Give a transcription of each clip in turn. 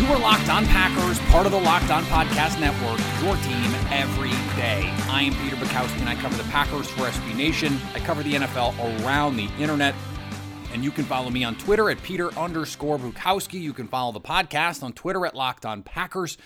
You are Locked On Packers, part of the Locked On Podcast Network, your team every day. I am Peter Bukowski, and I cover the Packers for SB Nation. I cover the NFL around the internet. And you can follow me on Twitter at Peter underscore Bukowski. You can follow the podcast on Twitter at Locked On Packers.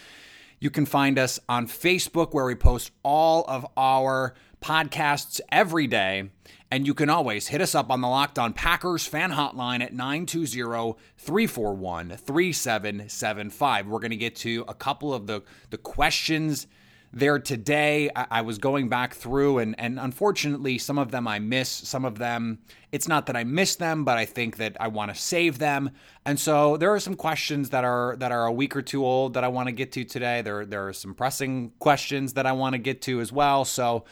You can find us on Facebook where we post all of our podcasts every day. And you can always hit us up on the Locked On Packers fan hotline at 920 341 3775. We're going to get to a couple of the, the questions there today. I, I, was going back through, and, and unfortunately, some of them I miss. Some of them, it's not that I miss them, but I think that I want to save them. And so there are some questions that are that are a week or two old that I want to get to today. There there are some pressing questions that I want to get to as well. So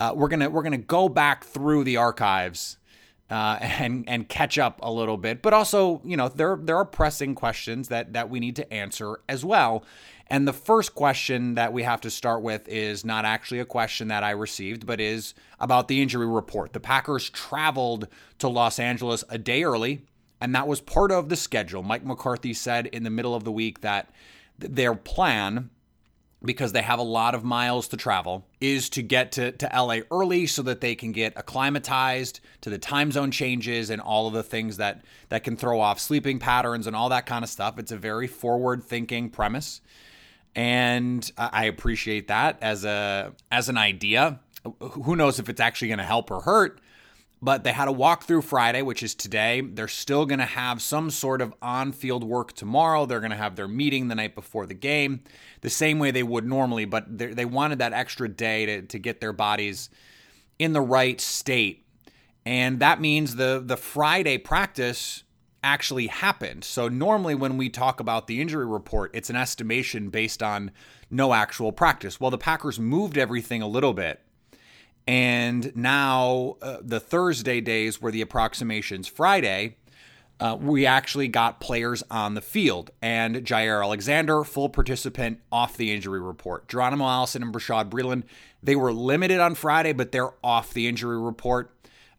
uh, we're gonna we're gonna go back through the archives uh, and and catch up a little bit, but also you know there there are pressing questions that that we need to answer as well. And the first question that we have to start with is not actually a question that I received, but is about the injury report. The Packers traveled to Los Angeles a day early, and that was part of the schedule. Mike McCarthy said in the middle of the week that their plan because they have a lot of miles to travel, is to get to, to LA early so that they can get acclimatized to the time zone changes and all of the things that, that can throw off sleeping patterns and all that kind of stuff. It's a very forward thinking premise. And I appreciate that as a as an idea. Who knows if it's actually going to help or hurt? But they had a walkthrough Friday, which is today. They're still going to have some sort of on field work tomorrow. They're going to have their meeting the night before the game, the same way they would normally, but they wanted that extra day to, to get their bodies in the right state. And that means the, the Friday practice actually happened. So, normally when we talk about the injury report, it's an estimation based on no actual practice. Well, the Packers moved everything a little bit and now uh, the Thursday days were the approximations Friday. Uh, we actually got players on the field, and Jaire Alexander, full participant off the injury report. Geronimo Allison and Bashaud Breeland, they were limited on Friday, but they're off the injury report.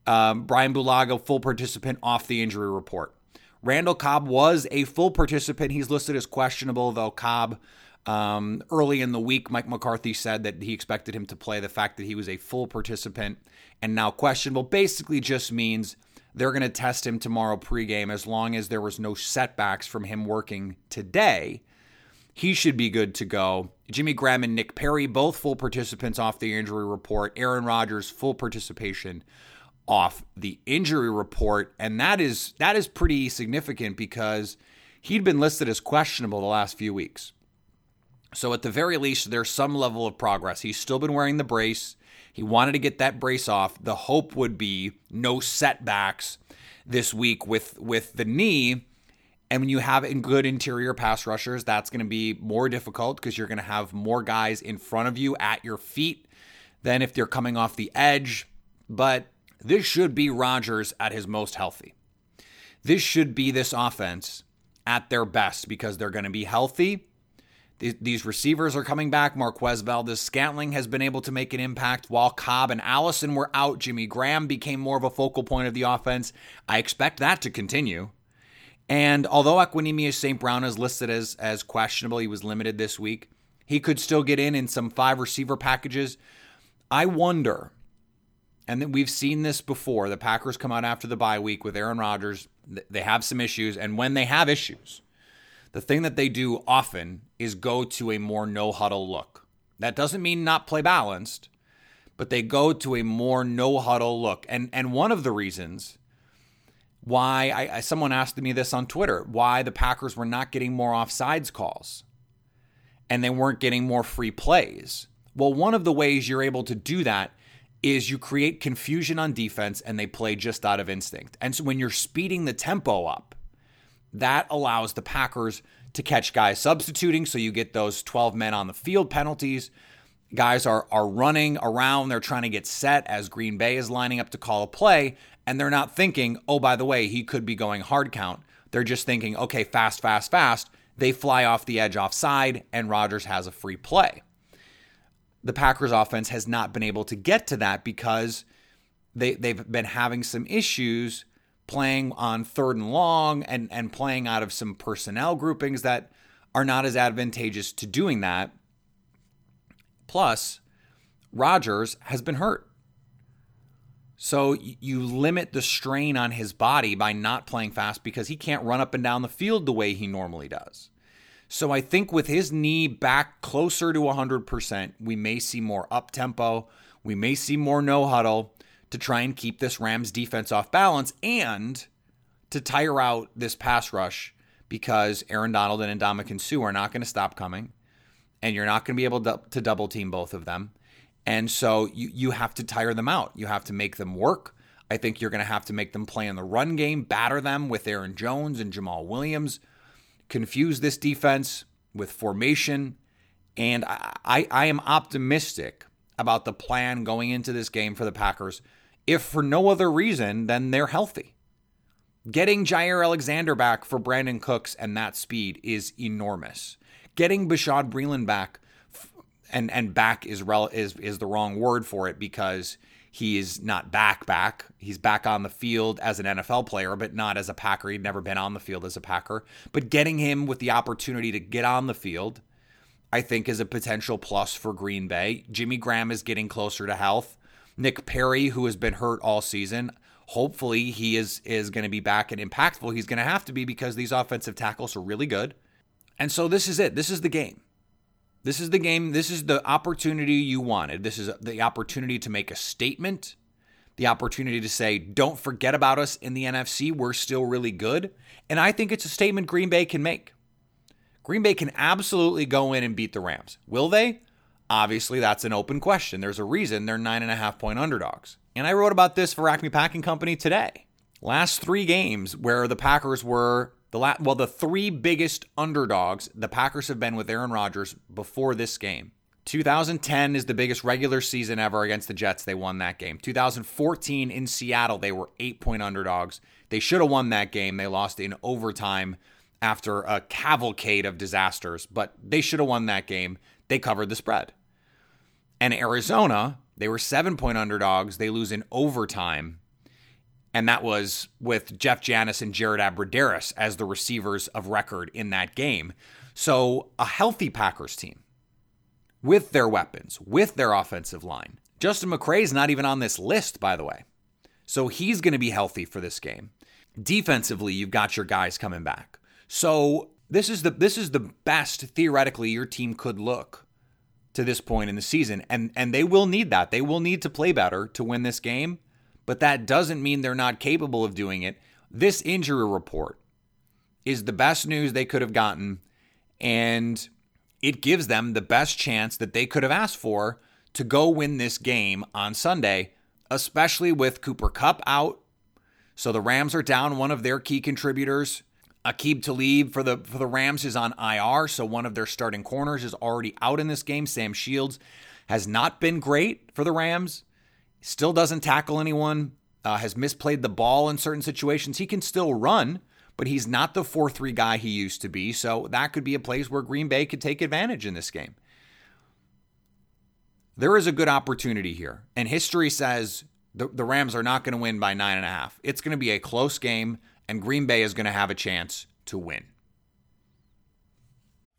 Um, Brian Bulaga, full participant off the injury report. Randall Cobb was a full participant. He's listed as questionable, though Cobb um, early in the week, Mike McCarthy said that he expected him to play. The fact that he was a full participant and now questionable basically just means they're going to test him tomorrow pregame as long as there was no setbacks from him working today. He should be good to go. Jimmy Graham and Nick Perry, both full participants off the injury report. Aaron Rodgers, full participation off the injury report. And that is that is pretty significant because he'd been listed as questionable the last few weeks. So at the very least, there's some level of progress. He's still been wearing the brace. He wanted to get that brace off. The hope would be no setbacks this week with with the knee. And when you have good interior pass rushers, that's going to be more difficult because you're going to have more guys in front of you at your feet than if they're coming off the edge. But this should be Rodgers at his most healthy. This should be this offense at their best because they're going to be healthy these receivers are coming back. Marquez Valdes Scantling has been able to make an impact while Cobb and Allison were out. Jimmy Graham became more of a focal point of the offense. I expect that to continue. And although Equanimeous St. Brown is listed as, as questionable, he was limited this week, he could still get in in some five receiver packages. I wonder and we've seen this before. The Packers come out after the bye week with Aaron Rodgers. They have some issues, and when they have issues, the thing that they do often is go to a more no huddle look. That doesn't mean not play balanced, but they go to a more no huddle look. And and one of the reasons why I, someone asked me this on Twitter why the Packers were not getting more offsides calls and they weren't getting more free plays. Well, one of the ways you're able to do that is you create confusion on defense and they play just out of instinct. And so when you're speeding the tempo up, that allows the Packers to catch guys substituting so you get those 12 men on the field penalties. Guys are are running around, they're trying to get set as Green Bay is lining up to call a play and they're not thinking, "Oh, by the way, he could be going hard count." They're just thinking, "Okay, fast, fast, fast." They fly off the edge offside and Rodgers has a free play the Packers offense has not been able to get to that because they they've been having some issues playing on third and long and and playing out of some personnel groupings that are not as advantageous to doing that. Plus, Rodgers has been hurt. So you limit the strain on his body by not playing fast because he can't run up and down the field the way he normally does. So I think with his knee back closer to 100%, we may see more up tempo. We may see more no huddle to try and keep this Rams defense off balance and to tire out this pass rush because Aaron Donald and Ndamukong Suh are not going to stop coming and you're not going to be able to, to double team both of them. And so you, you have to tire them out. You have to make them work. I think you're going to have to make them play in the run game, batter them with Aaron Jones and Jamaal Williams confuse this defense with formation. And I, I, am optimistic about the plan going into this game for the Packers, if for no other reason than they're healthy. Getting Jaire Alexander back for Brandin Cooks and that speed is enormous. Getting Bashaud Breeland back, and and back is rel- is is the wrong word for it because he is not back back. He's back on the field as an NFL player, but not as a Packer. He'd never been on the field as a Packer. But getting him with the opportunity to get on the field, I think is a potential plus for Green Bay. Jimmy Graham is getting closer to health. Nick Perry, who has been hurt all season, hopefully he is is going to be back and impactful. He's going to have to be because these offensive tackles are really good. And so this is it. This is the game. This is the game. This is the opportunity you wanted. This is the opportunity to make a statement, the opportunity to say, don't forget about us in the NFC. We're still really good. And I think it's a statement Green Bay can make. Green Bay can absolutely go in and beat the Rams. Will they? Obviously, that's an open question. There's a reason they're nine and a half point underdogs. And I wrote about this for Acme Packing Company today. Last three games where the Packers were the la- well, the three biggest underdogs the Packers have been with Aaron Rodgers before this game. 2010 is the biggest regular season ever against the Jets. They won that game. 2014 in Seattle, they were eight point underdogs. They should have won that game. They lost in overtime after a cavalcade of disasters, but they should have won that game. They covered the spread. And Arizona, they were seven point underdogs. They lose in overtime and that was with Jeff Janis and Jared Abbrederis as the receivers of record in that game. So a healthy Packers team with their weapons, with their offensive line. Justin McCray's not even on this list, by the way. So he's going to be healthy for this game. Defensively, you've got your guys coming back. So this is the this is the best theoretically your team could look to this point in the season and and they will need that. They will need to play better to win this game but that doesn't mean they're not capable of doing it. This injury report is the best news they could have gotten, and it gives them the best chance that they could have asked for to go win this game on Sunday, especially with Cooper Kupp out. So the Rams are down one of their key contributors. Aqib Talib for the for the Rams is on IR, so one of their starting corners is already out in this game. Sam Shields has not been great for the Rams still doesn't tackle anyone, uh, has misplayed the ball in certain situations. He can still run, but he's not the 4 3 guy he used to be. So that could be a place where Green Bay could take advantage in this game. There is a good opportunity here. And history says the, the Rams are not going to win by nine and a half. It's going to be a close game, and Green Bay is going to have a chance to win.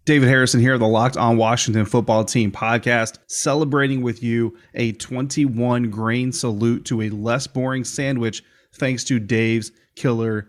David Harrison here, the Locked On Washington Football Team podcast, celebrating with you a 21 grain salute to a less boring sandwich thanks to Dave's Killer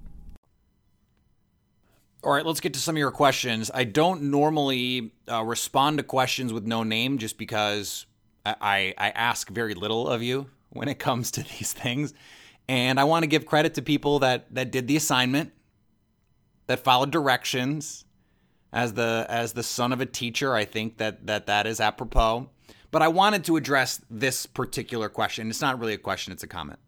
All right, let's get to some of your questions. I don't normally uh, respond to questions with no name just because I, I ask very little of you when it comes to these things. And I want to give credit to people that, that did the assignment, that followed directions. As the as the son of a teacher, I think that that, that is apropos. But I wanted to address this particular question. It's not really a question, it's a comment.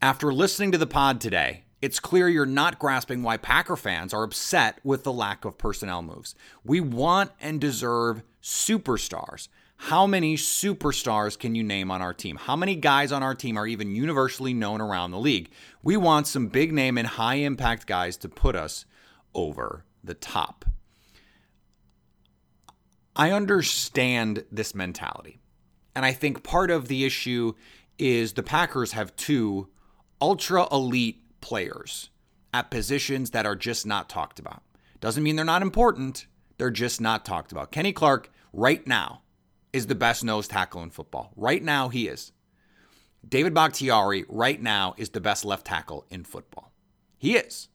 After listening to the pod today, it's clear you're not grasping why Packer fans are upset with the lack of personnel moves. We want and deserve superstars. How many superstars can you name on our team? How many guys on our team are even universally known around the league? We want some big name and high impact guys to put us over the top. I understand this mentality. And I think part of the issue is the Packers have two ultra elite players at positions that are just not talked about. Doesn't mean they're not important, they're just not talked about. Kenny Clark, right now, is the best nose tackle in football. Right now, he is. David Bakhtiari, right now, is the best left tackle in football. He is.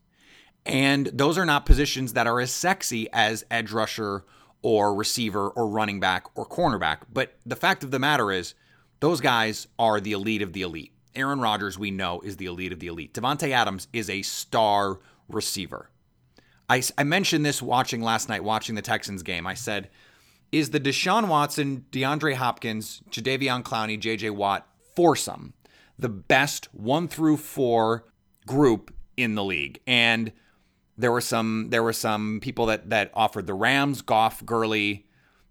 And those are not positions that are as sexy as edge rusher or receiver or running back or cornerback. But the fact of the matter is, those guys are the elite of the elite. Aaron Rodgers, we know, is the elite of the elite. Davante Adams is a star receiver. I, I mentioned this watching last night, watching the Texans game. I said, is the Deshaun Watson, DeAndre Hopkins, Jadeveon Clowney, JJ Watt foursome the best one through four group in the league? And there were some there were some people that that offered the Rams, Goff, Gurley,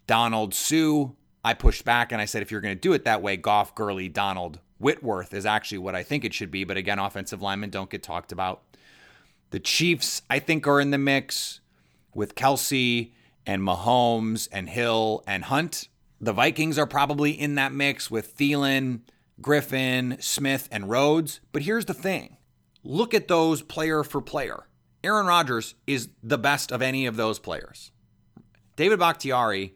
Donald, Suh. I pushed back and I said, if you're going to do it that way, Goff, Gurley, Donald, Whitworth is actually what I think it should be. But again, offensive linemen don't get talked about. The Chiefs, I think, are in the mix with Kelce and Mahomes and Hill and Hunt. The Vikings are probably in that mix with Thielen, Griffin, Smith, and Rhodes. But here's the thing look at those player for player. Aaron Rodgers is the best of any of those players. David Bakhtiari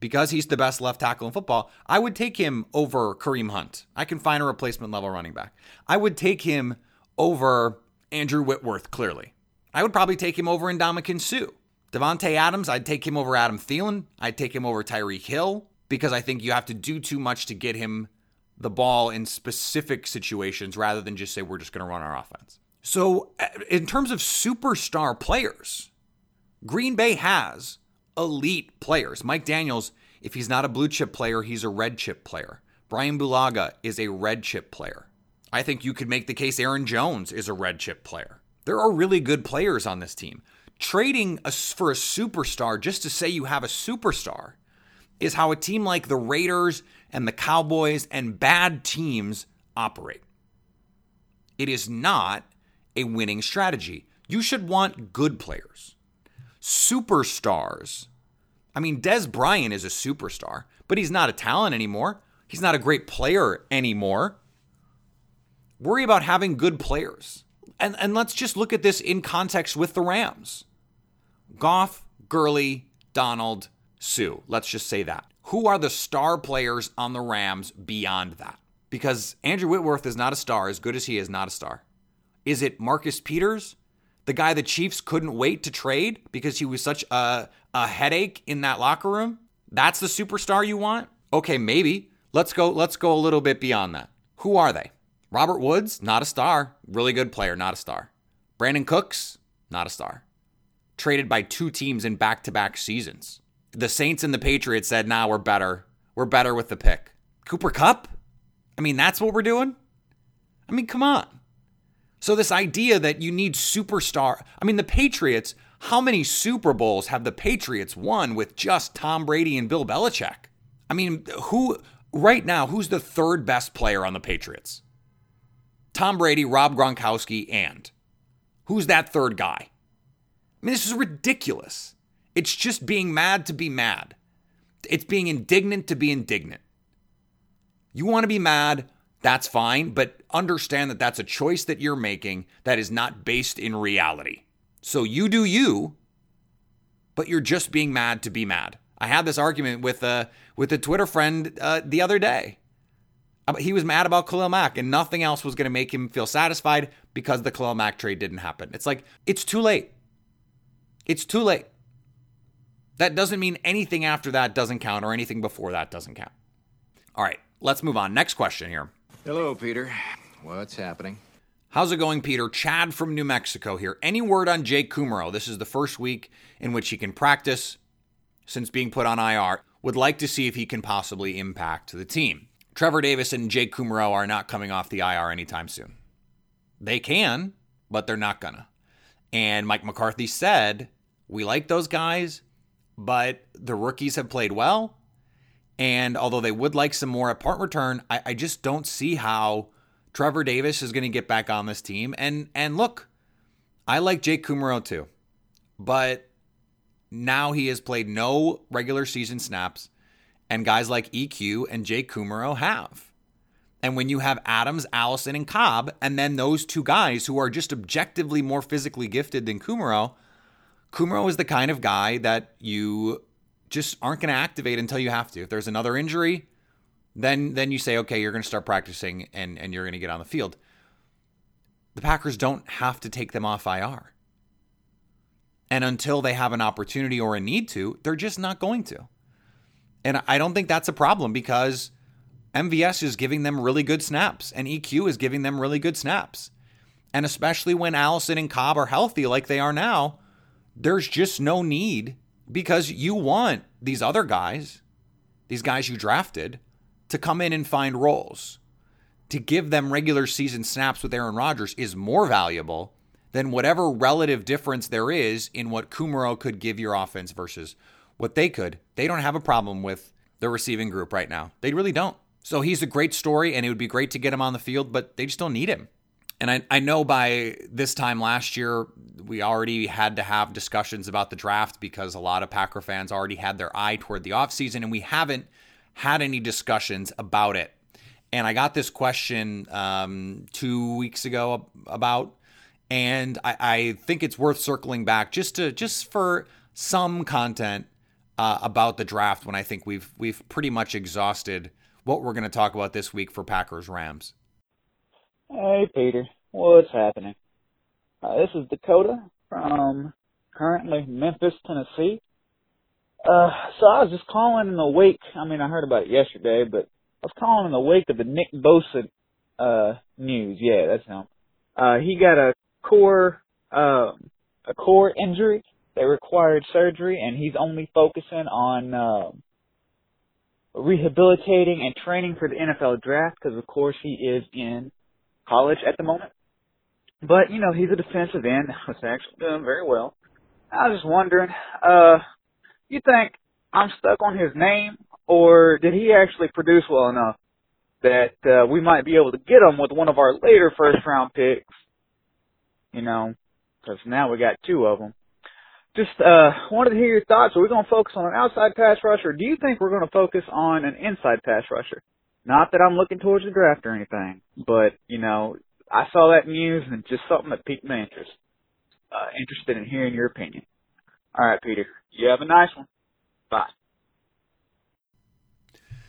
because he's the best left tackle in football, I would take him over Kareem Hunt. I can find a replacement level running back. I would take him over Andrew Whitworth, clearly. I would probably take him over Ndamukong Suh. Davante Adams, I'd take him over Adam Thielen. I'd take him over Tyreek Hill because I think you have to do too much to get him the ball in specific situations rather than just say we're just going to run our offense. So, uh, in terms of superstar players, Green Bay has elite players. Mike Daniels, if he's not a blue chip player, he's a red chip player. Brian Bulaga is a red chip player. I think you could make the case Aaron Jones is a red chip player. There are really good players on this team. Trading a, for a superstar just to say you have a superstar is how a team like the Raiders and the Cowboys and bad teams operate. It is not a winning strategy. You should want good players. Superstars. I mean, Dez Bryant is a superstar, but he's not a talent anymore. He's not a great player anymore. Worry about having good players. And, and let's just look at this in context with the Rams Goff, Gurley, Donald, Suh. Let's just say that. Who are the star players on the Rams beyond that? Because Andrew Whitworth is not a star, as good as he is, not a star. Is it Marcus Peters, the guy the Chiefs couldn't wait to trade because he was such a, a headache in that locker room? That's the superstar you want? Okay, maybe. Let's go let's go a little bit beyond that. Who are they? Robert Woods, not a star. Really good player, not a star. Brandin Cooks, not a star. Traded by two teams in back-to-back seasons. The Saints and the Patriots said, "Nah, we're better. We're better with the pick." Cooper Kupp? I mean, that's what we're doing? I mean, come on. So, this idea that you need superstar, I mean, the Patriots, how many Super Bowls have the Patriots won with just Tom Brady and Bill Belichick? I mean, who, right now, who's the third best player on the Patriots? Tom Brady, Rob Gronkowski, and who's that third guy? I mean, this is ridiculous. It's just being mad to be mad. It's being indignant to be indignant. You want to be mad, that's fine, but understand that that's a choice that you're making that is not based in reality. So you do you, but you're just being mad to be mad. I had this argument with a with a Twitter friend uh, the other day. He was mad about Khalil Mack, and nothing else was going to make him feel satisfied because the Khalil Mack trade didn't happen. It's like it's too late. It's too late. That doesn't mean anything after that doesn't count, or anything before that doesn't count. All right, let's move on. Next question here. Hello, Peter. What's happening? How's it going, Peter? Chad from New Mexico here. Any word on Jake Kumerow? This is the first week in which he can practice since being put on IR. Would like to see if he can possibly impact the team. Trevor Davis and Jake Kumerow are not coming off the IR anytime soon. They can, but they're not gonna. And Mike McCarthy said, We like those guys, but the rookies have played well. And although they would like some more at punt return, I, I just don't see how Trevor Davis is going to get back on this team. And and look, I like Jake Kumerow too, but now he has played no regular season snaps, and guys like EQ and Jake Kumerow have. And when you have Adams, Allison, and Cobb, and then those two guys who are just objectively more physically gifted than Kumerow, Kumerow is the kind of guy that you just aren't going to activate until you have to. If there's another injury, then then you say, okay, you're going to start practicing and and you're going to get on the field. The Packers don't have to take them off IR. And until they have an opportunity or a need to, they're just not going to. And I don't think that's a problem because MVS is giving them really good snaps and EQ is giving them really good snaps. And especially when Allison and Cobb are healthy like they are now, there's just no need because you want these other guys, these guys you drafted, to come in and find roles. To give them regular season snaps with Aaron Rodgers is more valuable than whatever relative difference there is in what Kumerow could give your offense versus what they could. They don't have a problem with the receiving group right now. They really don't. So he's a great story, and it would be great to get him on the field, but they just don't need him. And I, I know by this time last year, we already had to have discussions about the draft because a lot of Packer fans already had their eye toward the offseason, and we haven't had any discussions about it. And I got this question um, two weeks ago about, and I, I, think it's worth circling back just to just for some content uh, about the draft when I think we've we've pretty much exhausted what we're going to talk about this week for Packers Rams. Hey, Peter. What's happening? Uh, this is Dakota from currently Memphis, Tennessee. Uh, so I was just calling in the wake. I mean, I heard about it yesterday, but I was calling in the wake of the Nick Bosa uh, news. Yeah, that's him. Uh, he got a core um, a core injury that required surgery, and he's only focusing on um, rehabilitating and training for the NFL draft because, of course, he is in college at the moment. But, you know, he's a defensive end that's actually doing very well. I was just wondering, uh, you think I'm stuck on his name or did he actually produce well enough that uh, we might be able to get him with one of our later first round picks? You know, because now we got two of them. Just uh, wanted to hear your thoughts. Are we going to focus on an outside pass rusher? Or do you think we're going to focus on an inside pass rusher? Not that I'm looking towards the draft or anything, but you know, I saw that news and just something that piqued my interest. Uh, interested in hearing your opinion. All right, Peter. You have a nice one. Bye.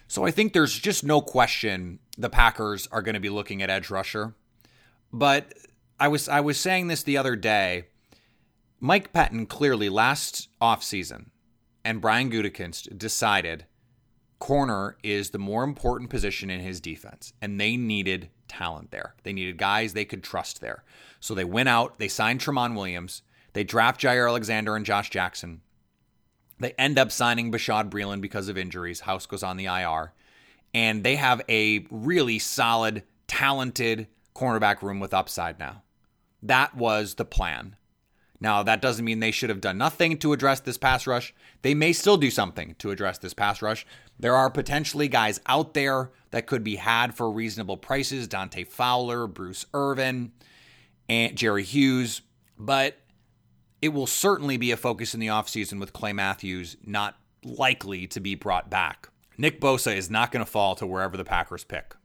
So I think there's just no question the Packers are going to be looking at edge rusher. But I was I was saying this the other day. Mike Pettine clearly last offseason and Brian Gutekunst decided corner is the more important position in his defense, and they needed talent there. They needed guys they could trust there. So they went out, they signed Tramon Williams, they draft Jaire Alexander and Josh Jackson. They end up signing Bashaud Breeland because of injuries. House goes on the IR. And they have a really solid, talented cornerback room with upside now. That was the plan. Now, that doesn't mean they should have done nothing to address this pass rush. They may still do something to address this pass rush. There are potentially guys out there that could be had for reasonable prices Dante Fowler, Bruce Irvin, and Jerry Hughes. But it will certainly be a focus in the offseason with Clay Matthews not likely to be brought back. Nick Bosa is not going to fall to wherever the Packers pick.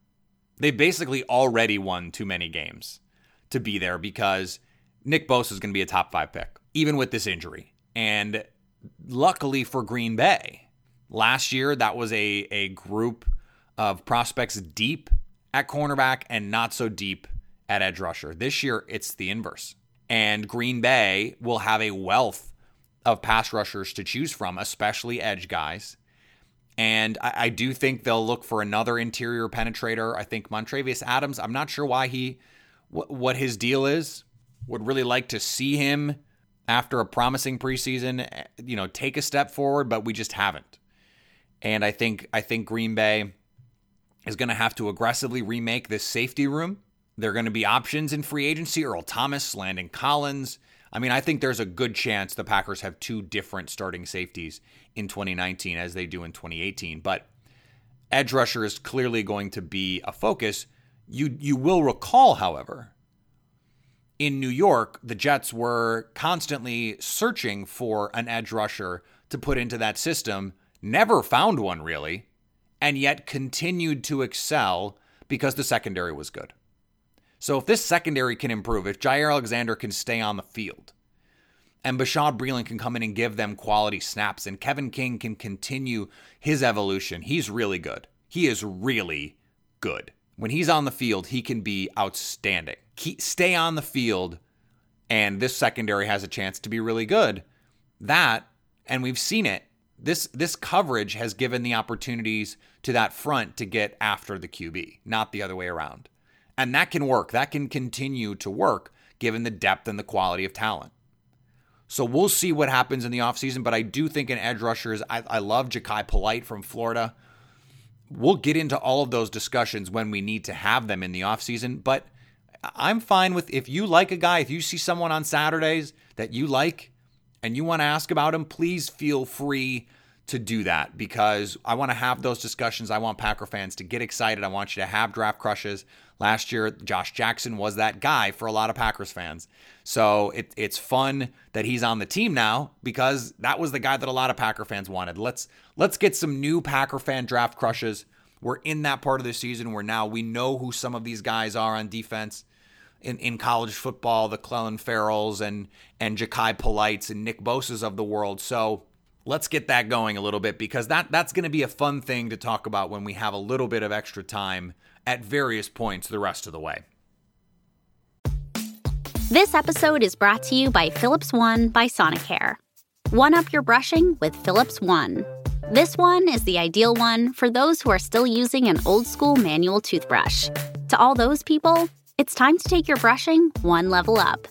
They basically already won too many games to be there because Nick Bosa is going to be a top five pick, even with this injury. And luckily for Green Bay, last year that was a, a group of prospects deep at cornerback and not so deep at edge rusher. This year, it's the inverse. And Green Bay will have a wealth of pass rushers to choose from, especially edge guys. And I, I do think they'll look for another interior penetrator. I think Montravius Adams, I'm not sure why he, wh- what his deal is would really like to see him after a promising preseason, eh, you know, take a step forward, but we just haven't. And I think I think Green Bay is going to have to aggressively remake this safety room. There are going to be options in free agency: Earl Thomas, Landon Collins. I mean, I think there's a good chance the Packers have two different starting safeties in 2019 as they do in 2018. But edge rusher is clearly going to be a focus. You you will recall, however, in New York, the Jets were constantly searching for an edge rusher to put into that system, never found one really, and yet continued to excel because the secondary was good. So if this secondary can improve, if Jaire Alexander can stay on the field, and Bashaud Breeland can come in and give them quality snaps, and Kevin King can continue his evolution, he's really good. He is really good. When he's on the field, he can be outstanding keep, stay on the field and this secondary has a chance to be really good. That, and we've seen it, this this coverage has given the opportunities to that front to get after the QB, not the other way around. And that can work. That can continue to work given the depth and the quality of talent. So we'll see what happens in the offseason, but I do think an edge rusher is I, I love Jachai Polite from Florida. We'll get into all of those discussions when we need to have them in the offseason, but I'm fine with if you like a guy, if you see someone on Saturdays that you like and you want to ask about him, please feel free to do that because I want to have those discussions. I want Packer fans to get excited. I want you to have draft crushes. Last year, Josh Jackson was that guy for a lot of Packers fans. So it, it's fun that he's on the team now because that was the guy that a lot of Packer fans wanted. Let's let's get some new Packer fan draft crushes. We're in that part of the season where now we know who some of these guys are on defense in, in college football, the Clelin Ferrells and and Jachai Polites and Nick Bosa's of the world. So let's get that going a little bit because that that's going to be a fun thing to talk about when we have a little bit of extra time at various points the rest of the way. This episode is brought to you by Philips One by Sonicare. One up your brushing with Philips One. This one is the ideal one for those who are still using an old school manual toothbrush. To all those people, it's time to take your brushing one level up.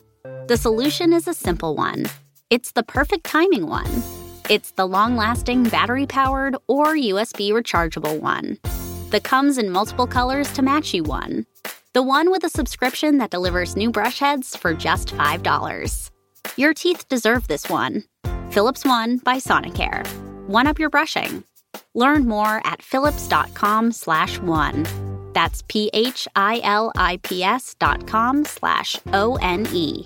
The solution is a simple one it's the perfect timing one. It's the long lasting battery powered or USB rechargeable one. that comes in multiple colors to match you one. The one with a subscription that delivers new brush heads for just $5. Your teeth deserve this one. Philips One by Sonicare. One up your brushing. Learn more at philips.com slash one. That's P-H-I-L-I-P-S dot com slash O-N-E.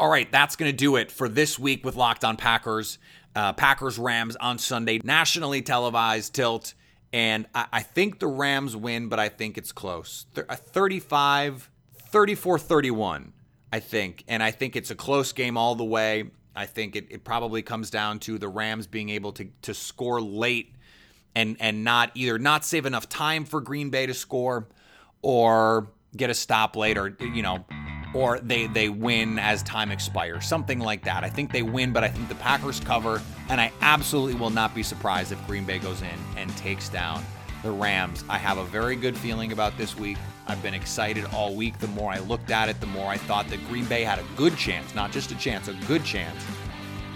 All right, that's going to do it for this week with Locked On Packers. Uh, Packers Rams on Sunday, nationally televised tilt. And I, I, think the Rams win, but I think it's close. Th- 35, 34 31, I think. And I think it's a close game all the way. I think it, it probably comes down to the Rams being able to, to score late and, and not either not save enough time for Green Bay to score or get a stop late or, you know, or they they win as time expires, something like that. I think they win, but I think the Packers cover, and I absolutely will not be surprised if Green Bay goes in and takes down the Rams. I have a very good feeling about this week. I've been excited all week. The more I looked at it, the more I thought that Green Bay had a good chance, not just a chance, a good chance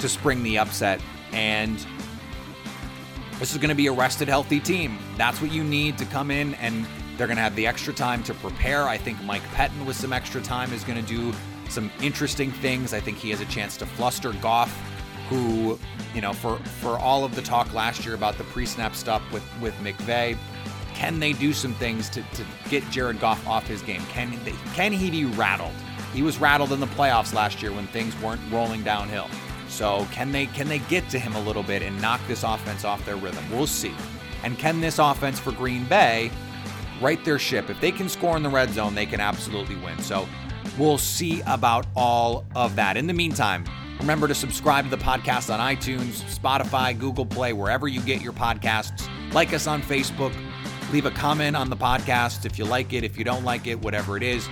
to spring the upset. And this is going to be a rested, healthy team. That's what you need to come in and they're going to have the extra time to prepare. I think Mike Pettine, with some extra time, is going to do some interesting things. I think he has a chance to fluster Goff, who, you know, for for all of the talk last year about the pre-snap stuff with with McVay, can they do some things to, to get Jared Goff off his game? Can they, can he be rattled? He was rattled in the playoffs last year when things weren't rolling downhill. So can they can they get to him a little bit and knock this offense off their rhythm? We'll see. And can this offense for Green Bay right their ship. If they can score in the red zone, they can absolutely win. So we'll see about all of that. In the meantime, remember to subscribe to the podcast on iTunes, Spotify, Google Play, wherever you get your podcasts. Like us on Facebook. Leave a comment on the podcast if you like it, if you don't like it, whatever it is.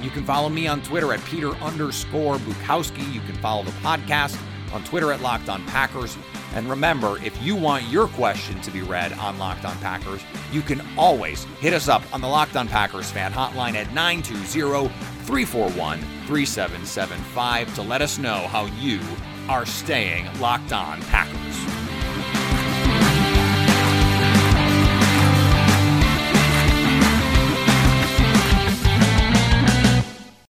You can follow me on Twitter at Peter underscore Bukowski. You can follow the podcast on Twitter at Locked On Packers. And remember, if you want your question to be read on Locked On Packers, you can always hit us up on the Locked On Packers fan hotline at 920 341 3775 to let us know how you are staying locked on Packers.